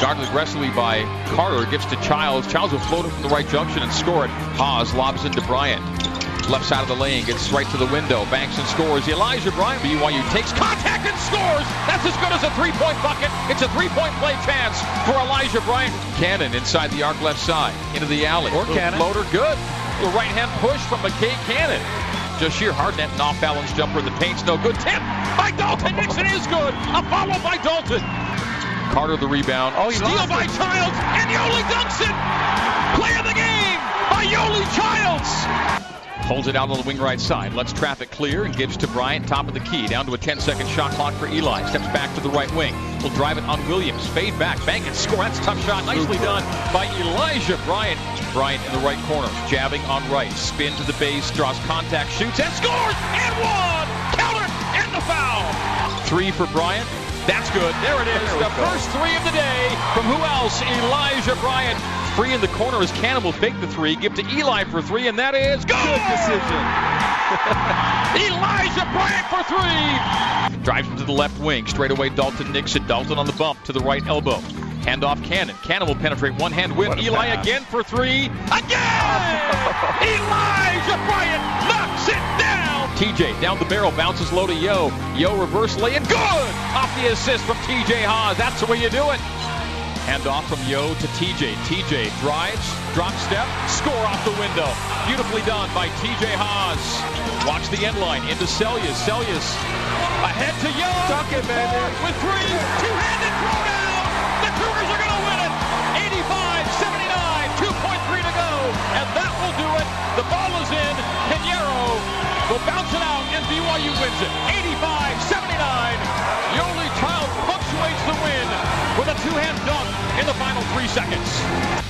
Guarded aggressively by Carter. Gives to Childs. Childs will float it from the right junction and score it. Haws lobs into Bryant. Left side of the lane, gets right to the window, banks and scores. Elijah Bryant, BYU takes contact and scores. That's as good as a three-point bucket. It's a three-point play chance for Elijah Bryant. Cannon inside the arc left side, into the alley. Or Cannon. Floater, good. The right-hand push from McKay Cannon. Just sheer hard net and off-balance jumper in the paint's no good. Tip by Dalton Nixon is good. A follow by Dalton. Carter the rebound. Oh, he Steal lost by it. Childs, and Yoeli dunks it. Play of the game by Yoeli Childs. Holds it out on the wing right side. Lets traffic clear and gives to Bryant, top of the key. Down to a 10 second shot clock for Eli. Steps back to the right wing. Will drive it on Williams. Fade back. Bank and score. That's a tough shot. Nicely done by Elijah Bryant. Bryant in the right corner. Jabbing on right. Spin to the base. Draws contact. Shoots and scores. And one. Counter. And the foul. Three for Bryant. That's good. There it is. There the go. first three of the day from who else? Elijah Bryant. Free in the corner as Cannon will fake the three. Give to Eli for three, and that is good. Good decision. Elijah Bryant for three. Drives him to the left wing. Straight away, Dalton Nixon. Dalton on the bump to the right elbow. Hand off Cannon. Cannon will penetrate one hand whip. Eli pass. again for three. Again! Elijah TJ down the barrel, bounces low to Yo. Yo reverse lay and good! Off the assist from TJ Haws. That's the way you do it. Hand off from Yo to TJ. TJ drives, drop step, score off the window. Beautifully done by TJ Haws. Watch the end line into Seljaas. Seljaas ahead to Yo. Dunk it, man. With three, two-handed throwdown. Will bounce it out, and BYU wins it. 85-79. Yoeli Child punctuates the win with a two-hand dunk in the final three seconds.